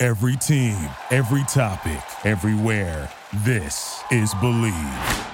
Every team, every topic, everywhere. This is Bleav.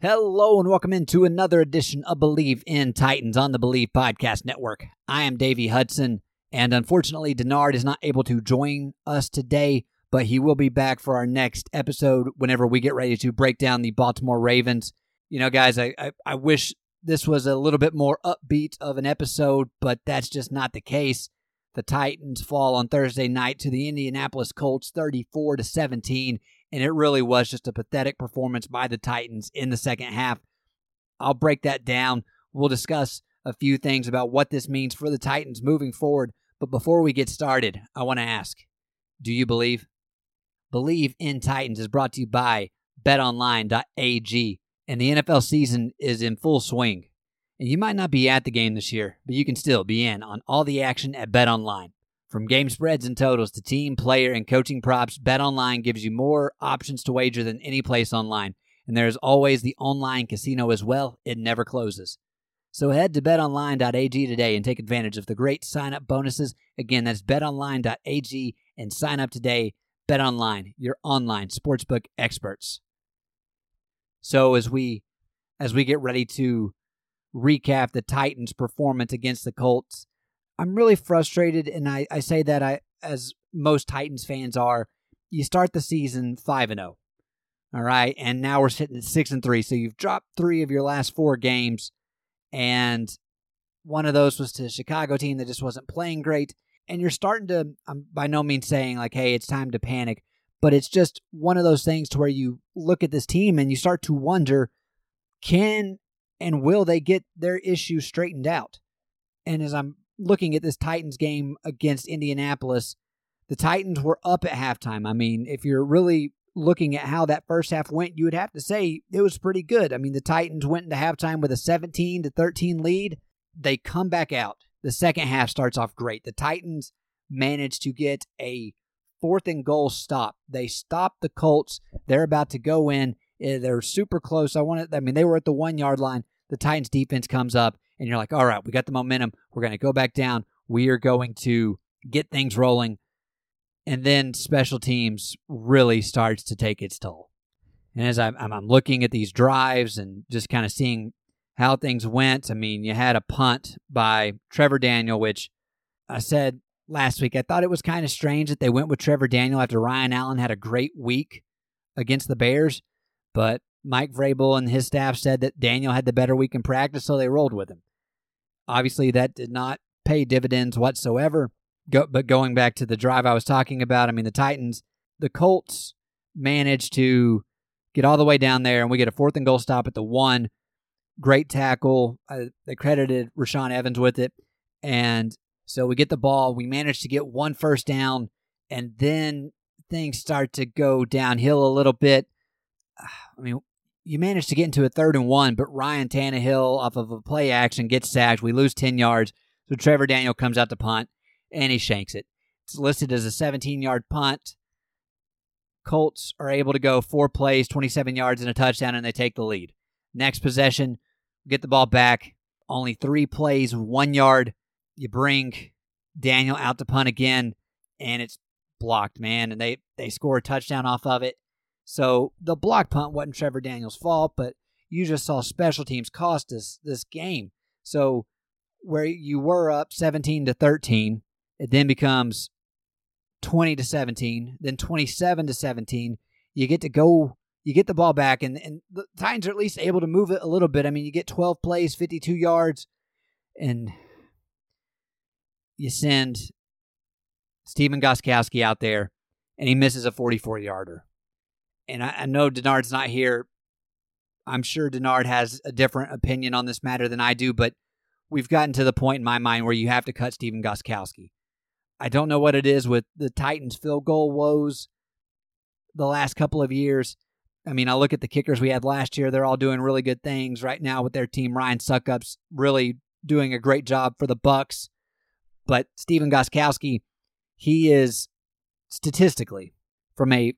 Hello and welcome into another edition of Bleav in Titans on the Bleav Podcast Network. I am Davey Hudson, and unfortunately, Denard is not able to join us today, but he will be back for our next episode whenever we get ready to break down the Baltimore Ravens. You know, guys, I, I, I wish this was a little bit more upbeat of an episode, but that's just not the case. The Titans fall on Thursday night to the Indianapolis Colts 34 to 17, and it really was just a pathetic performance by the Titans in the second half. I'll break that down. We'll discuss a few things about what this means for the Titans moving forward. But before we get started, I want to ask Do you believe? Bleav in Titans is brought to you by betonline.ag, and the NFL season is in full swing. And you might not be at the game this year, but you can still be in on all the action at BetOnline. From game spreads and totals to team, player, and coaching props, BetOnline gives you more options to wager than any place online. And there's always the online casino as well. It never closes. So head to betonline.ag today and take advantage of the great sign-up bonuses. Again, that's betonline.ag and sign up today. BetOnline, your online sportsbook experts. So as we as we get ready to recap the Titans' performance against the Colts, I'm really frustrated, and I, I say that I as most Titans fans are. You start the season five and zero, all right, and now we're sitting at six and three. So you've dropped three of your last four games, and one of those was to a Chicago team that just wasn't playing great. And you're starting to. I'm by no means saying like, hey, it's time to panic, but it's just one of those things to where you look at this team and you start to wonder, can and will they get their issues straightened out? And as I'm looking at this Titans game against Indianapolis, the Titans were up at halftime. I mean, if you're really looking at how that first half went, you would have to say it was pretty good. I mean, the Titans went into halftime with a 17 to 13 lead. They come back out. The second half starts off great. The Titans managed to get a fourth and goal stop. They stopped the Colts. They're about to go in. Eh, they're super close. I wanted I mean, they were at the 1-yard line. The Titans defense comes up and you're like, "All right, we got the momentum. We're going to go back down. We are going to get things rolling." And then special teams really starts to take its toll. And as I'm, I'm looking at these drives and just kind of seeing how things went, I mean, you had a punt by Trevor Daniel, which I said last week. I thought it was kind of strange that they went with Trevor Daniel after Ryan Allen had a great week against the Bears. But Mike Vrabel and his staff said that Daniel had the better week in practice, so they rolled with him. Obviously, that did not pay dividends whatsoever. Go, but going back to the drive I was talking about, I mean, the Titans, the Colts managed to get all the way down there, and we get a fourth and goal stop at the one. Great tackle. Uh, they credited Rashaan Evans with it. And so we get the ball. We manage to get one first down, and then things start to go downhill a little bit. I mean, you manage to get into a third and one, but Ryan Tannehill, off of a play action, gets sacked. We lose 10 yards. So Trevor Daniel comes out to punt, and he shanks it. It's listed as a 17 yard punt. Colts are able to go four plays, 27 yards, and a touchdown, and they take the lead. Next possession, get the ball back. Only three plays, one yard. You bring Daniel out to punt again, and it's blocked, man. And they, they score a touchdown off of it. So the block punt wasn't Trevor Daniels' fault, but you just saw special teams cost us this game. So where you were up 17 to 13, it then becomes 20 to 17, then 27 to 17. You get to go, you get the ball back, and, and the Titans are at least able to move it a little bit. I mean, you get 12 plays, 52 yards, and you send Stephen Gostkowski out there, and he misses a 44 yarder and I, I know Denard's not here. I'm sure Denard has a different opinion on this matter than I do, but we've gotten to the point in my mind where you have to cut Stephen Gostkowski. I don't know what it is with the Titans' field goal woes the last couple of years. I mean, I look at the kickers we had last year. They're all doing really good things right now with their team. Ryan Succop's really doing a great job for the Bucs. But Stephen Gostkowski, he is statistically, from a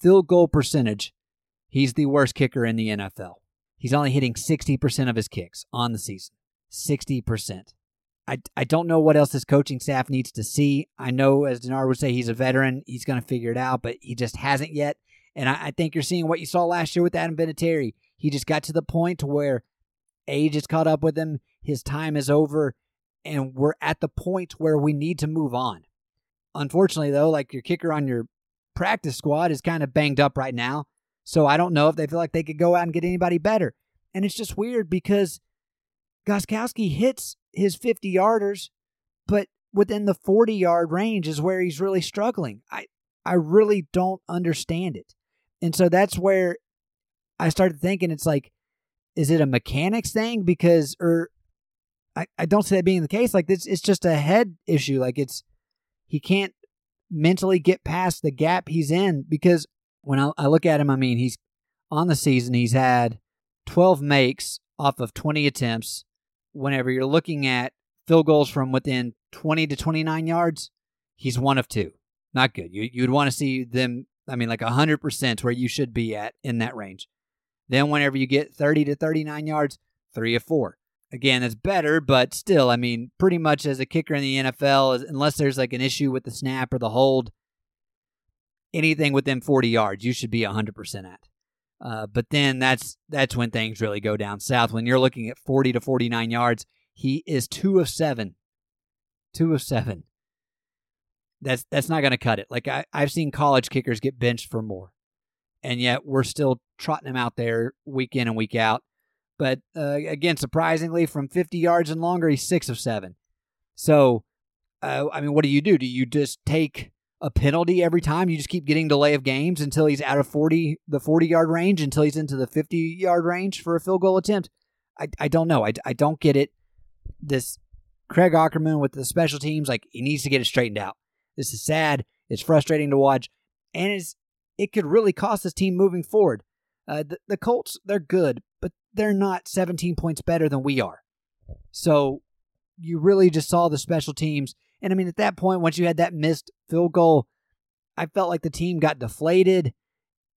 field goal percentage, he's the worst kicker in the NFL. He's only hitting 60% of his kicks on the season. 60%. I, I don't know what else his coaching staff needs to see. I know, as Denard would say, he's a veteran. He's going to figure it out, but he just hasn't yet. And I, I think you're seeing what you saw last year with Adam Vinatieri. He just got to the point where age has caught up with him. His time is over, and we're at the point where we need to move on. Unfortunately, though, like your kicker on your practice squad is kind of banged up right now. So I don't know if they feel like they could go out and get anybody better. And it's just weird because Gostkowski hits his 50 yarders, but within the 40 yard range is where he's really struggling. I, I really don't understand it. And so that's where I started thinking it's like, is it a mechanics thing? Because, or I, I don't see that being the case. Like, this, it's just a head issue. Like, it's, he can't mentally get past the gap he's in because when I, I look at him, I mean, he's on the season, he's had 12 makes off of 20 attempts. Whenever you're looking at field goals from within 20 to 29 yards, he's one of two. Not good. You, you'd want to see them, I mean, like 100% where you should be at in that range. Then, whenever you get 30 to 39 yards, three of four. Again, that's better, but still, I mean, pretty much as a kicker in the NFL, unless there's like an issue with the snap or the hold, anything within 40 yards, you should be 100% at. Uh, but then that's that's when things really go down south. When you're looking at 40 to 49 yards, he is two of seven. Two of seven. That's that's not going to cut it. Like I, I've seen college kickers get benched for more, and yet we're still trotting them out there week in and week out. But uh, again, surprisingly, from 50 yards and longer, he's six of seven. So, uh, I mean, what do you do? Do you just take a penalty every time. You just keep getting delay of games until he's out of 40 the 40 yard range until he's into the 50 yard range for a field goal attempt. I, I don't know. I, I don't get it. This Craig Aukerman with the special teams, like he needs to get it straightened out. This is sad. It's frustrating to watch, and it's it could really cost this team moving forward. Uh, the, the Colts, they're good, they're not 17 points better than we are. So you really just saw the special teams and I mean, at that point, once you had that missed field goal, I felt like the team got deflated.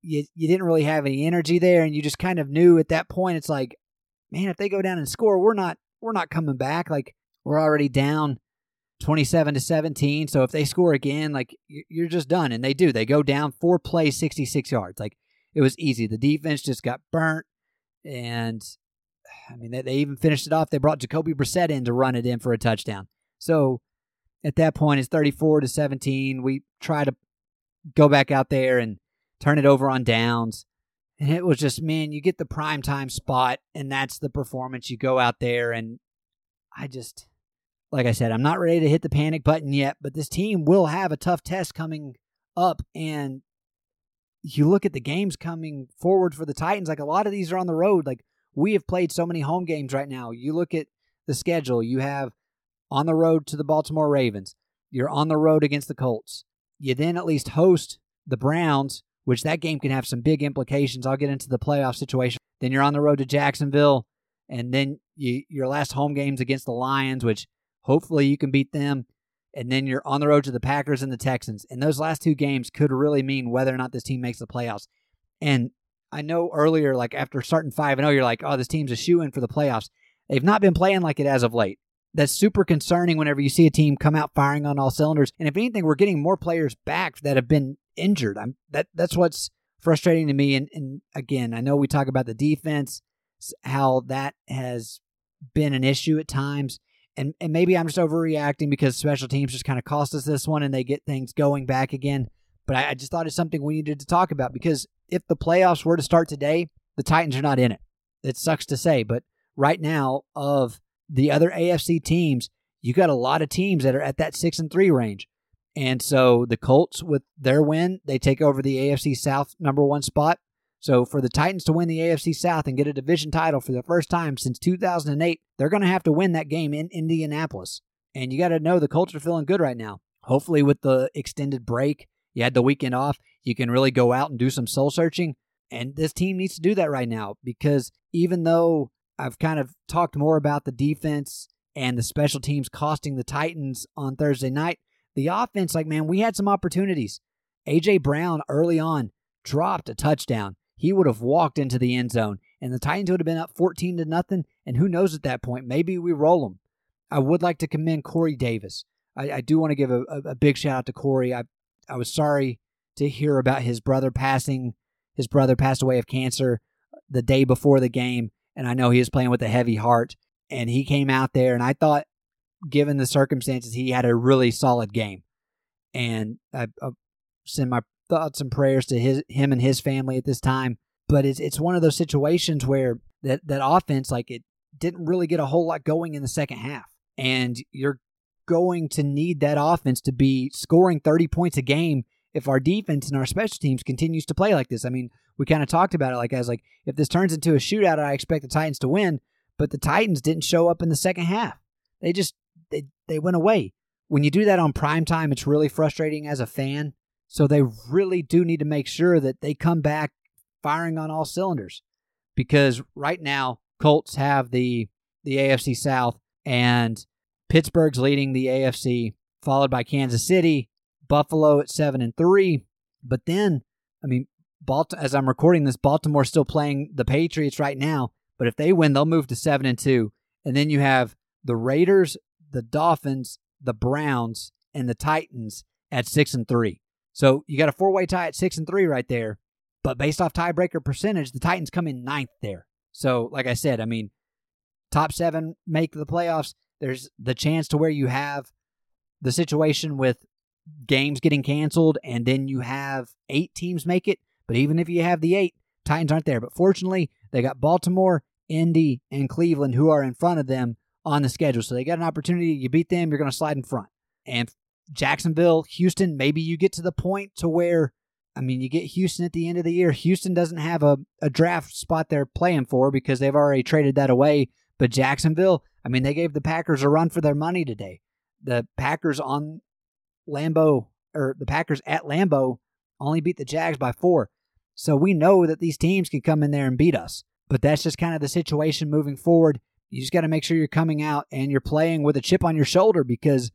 You, you didn't really have any energy there, and you just kind of knew at that point it's like, man, if they go down and score, we're not we're not coming back. Like we're already down twenty seven to seventeen. So if they score again, like you're just done. And they do. They go down four plays, sixty six yards. Like it was easy. The defense just got burnt, and I mean they, they even finished it off. They brought Jacoby Brissett in to run it in for a touchdown. So at that point it's 34 to 17. We try to go back out there and turn it over on downs. And it was just, man, you get the prime time spot, and that's the performance. You go out there, and I just, like I said, I'm not ready to hit the panic button yet, but this team will have a tough test coming up. And you look at the games coming forward for the Titans, like a lot of these are on the road. Like we have played so many home games right now. You look at the schedule, you have on the road to the Baltimore Ravens. You're on the road against the Colts. You then at least host the Browns, which that game can have some big implications. I'll get into the playoff situation. Then you're on the road to Jacksonville, and then you, your last home games against the Lions, which hopefully you can beat them. And then you're on the road to the Packers and the Texans. And those last two games could really mean whether or not this team makes the playoffs. And I know earlier, like after starting 5 and 0, you're like, oh, this team's a shoe in for the playoffs. They've not been playing like it as of late that's super concerning whenever you see a team come out firing on all cylinders. And if anything, we're getting more players back that have been injured. I'm that that's what's frustrating to me. And, and again, I know we talk about the defense, how that has been an issue at times. And and maybe I'm just overreacting because special teams just kind of cost us this one and they get things going back again. But I, I just thought it's something we needed to talk about because if the playoffs were to start today, the Titans are not in it. It sucks to say, but right now of the other AFC teams, you got a lot of teams that are at that six and three range. And so the Colts, with their win, they take over the AFC South number one spot. So for the Titans to win the AFC South and get a division title for the first time since 2008, they're going to have to win that game in Indianapolis. And you got to know the Colts are feeling good right now. hopefully, with the extended break, you had the weekend off, you can really go out and do some soul searching. And this team needs to do that right now because even though I've kind of talked more about the defense and the special teams costing the Titans on Thursday night, the offense, like, man, we had some opportunities. A.J. Brown early on dropped a touchdown. He would have walked into the end zone, and the Titans would have been up 14 to nothing. And who knows at that point? Maybe we roll them. I would like to commend Corey Davis. I, I do want to give a, a, big shout out to Corey. I I was sorry to hear about his brother passing. His brother passed away of cancer uh, the day before the game, and I know he was playing with a heavy heart. And he came out there, and I thought, given the circumstances, he had a really solid game. And I, I send my thoughts and prayers to his him and his family at this time. But it's it's one of those situations where that that offense, like it didn't really get a whole lot going in the second half, and you're going to need that offense to be scoring 30 points a game if our defense and our special teams continues to play like this. I mean, we kind of talked about it like as like if this turns into a shootout, I expect the Titans to win, but the Titans didn't show up in the second half. They just they they went away. When you do that on prime time, it's really frustrating as a fan. So they really do need to make sure that they come back firing on all cylinders. Because right now, Colts have the the AFC South and Pittsburgh's leading the AFC, followed by Kansas City, Buffalo at seven and three. But then, I mean, Baltimore, as I'm recording this, Baltimore's still playing the Patriots right now. But if they win, they'll move to seven and two. And then you have the Raiders, the Dolphins, the Browns, and the Titans at six and three. So you got a four way tie at six and three right there. But based off tiebreaker percentage, the Titans come in ninth there. So, like I said, I mean, top seven make the playoffs. There's the chance to where you have the situation with games getting canceled and then you have eight teams make it. But even if you have the eight, Titans aren't there. But fortunately, they got Baltimore, Indy, and Cleveland who are in front of them on the schedule. So they got an opportunity. You beat them, you're going to slide in front. And Jacksonville, Houston, maybe you get to the point to where, I mean, you get Houston at the end of the year. Houston doesn't have a, a draft spot they're playing for because they've already traded that away. But Jacksonville, I mean, they gave the Packers a run for their money today. The Packers on Lambeau, or the Packers at Lambeau, only beat the Jags by four. So we know that these teams can come in there and beat us. But that's just kind of the situation moving forward. You just got to make sure you're coming out and you're playing with a chip on your shoulder because,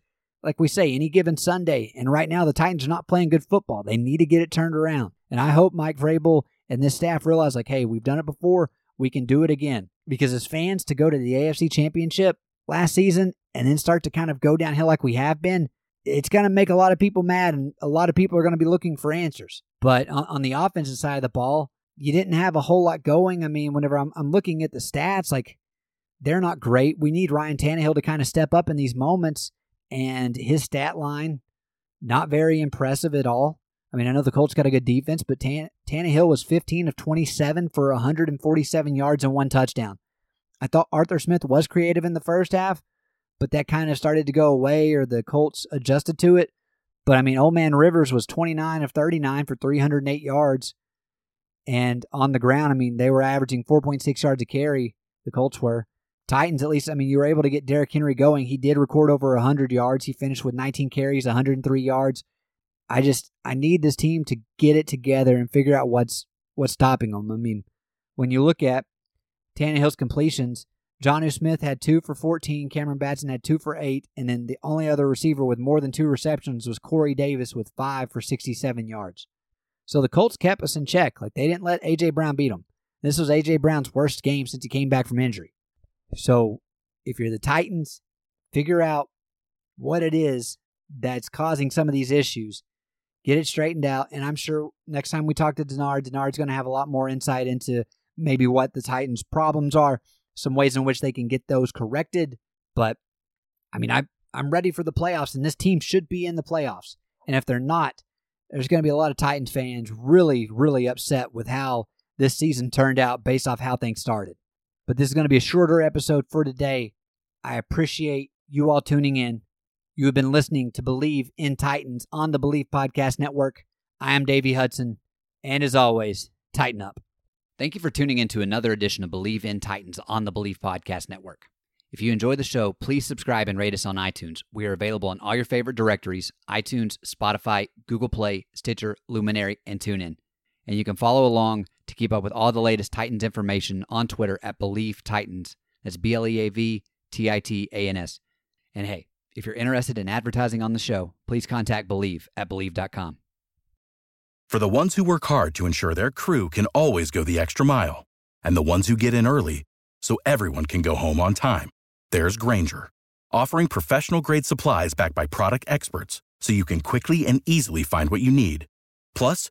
like we say, any given Sunday, and right now the Titans are not playing good football. They need to get it turned around. And I hope Mike Vrabel and this staff realize, like, hey, we've done it before. We can do it again because as fans to go to the AFC Championship last season and then start to kind of go downhill like we have been, it's going to make a lot of people mad and a lot of people are going to be looking for answers. But on, on, the offensive side of the ball, you didn't have a whole lot going. I mean, whenever I'm, I'm looking at the stats, like they're not great. We need Ryan Tannehill to kind of step up in these moments, and his stat line, not very impressive at all. I mean, I know the Colts got a good defense, but Tan- Tannehill was 15 of 27 for 147 yards and one touchdown. I thought Arthur Smith was creative in the first half, but that kind of started to go away or the Colts adjusted to it. But I mean, Old Man Rivers was 29 of 39 for 308 yards. And on the ground, I mean, they were averaging 4.6 yards a carry, the Colts were. Titans, at least, I mean, you were able to get Derrick Henry going. He did record over 100 yards. He finished with 19 carries, 103 yards. I just I need this team to get it together and figure out what's what's stopping them. I mean, when you look at Tannehill's completions, Jonnu Smith had two for 14, Cameron Batson had two for eight, and then the only other receiver with more than two receptions was Corey Davis with five for 67 yards. So the Colts kept us in check. Like they didn't let AJ Brown beat them. This was AJ Brown's worst game since he came back from injury. So if you're the Titans, figure out what it is that's causing some of these issues get it straightened out. And I'm sure next time we talk to Denard, Denard's going to have a lot more insight into maybe what the Titans' problems are, some ways in which they can get those corrected. But I mean, I I'm ready for the playoffs, and this team should be in the playoffs. And if they're not, there's going to be a lot of Titans fans really, really upset with how this season turned out based off how things started. But this is going to be a shorter episode for today. I appreciate you all tuning in. You have been listening to Bleav in Titans on the Bleav Podcast Network. I am Davey Hudson, and as always, tighten up. Thank you for tuning in to another edition of Bleav in Titans on the Bleav Podcast Network. If you enjoy the show, please subscribe and rate us on iTunes. We are available on all your favorite directories iTunes, Spotify, Google Play, Stitcher, Luminary, and TuneIn. And you can follow along to keep up with all the latest Titans information on Twitter at Bleav Titans. That's B L E A V T I T A N S. And hey, if you're interested in advertising on the show, please contact Bleav at Bleav.com. For the ones who work hard to ensure their crew can always go the extra mile, and the ones who get in early so everyone can go home on time, there's Grainger, offering professional grade supplies backed by product experts so you can quickly and easily find what you need. Plus,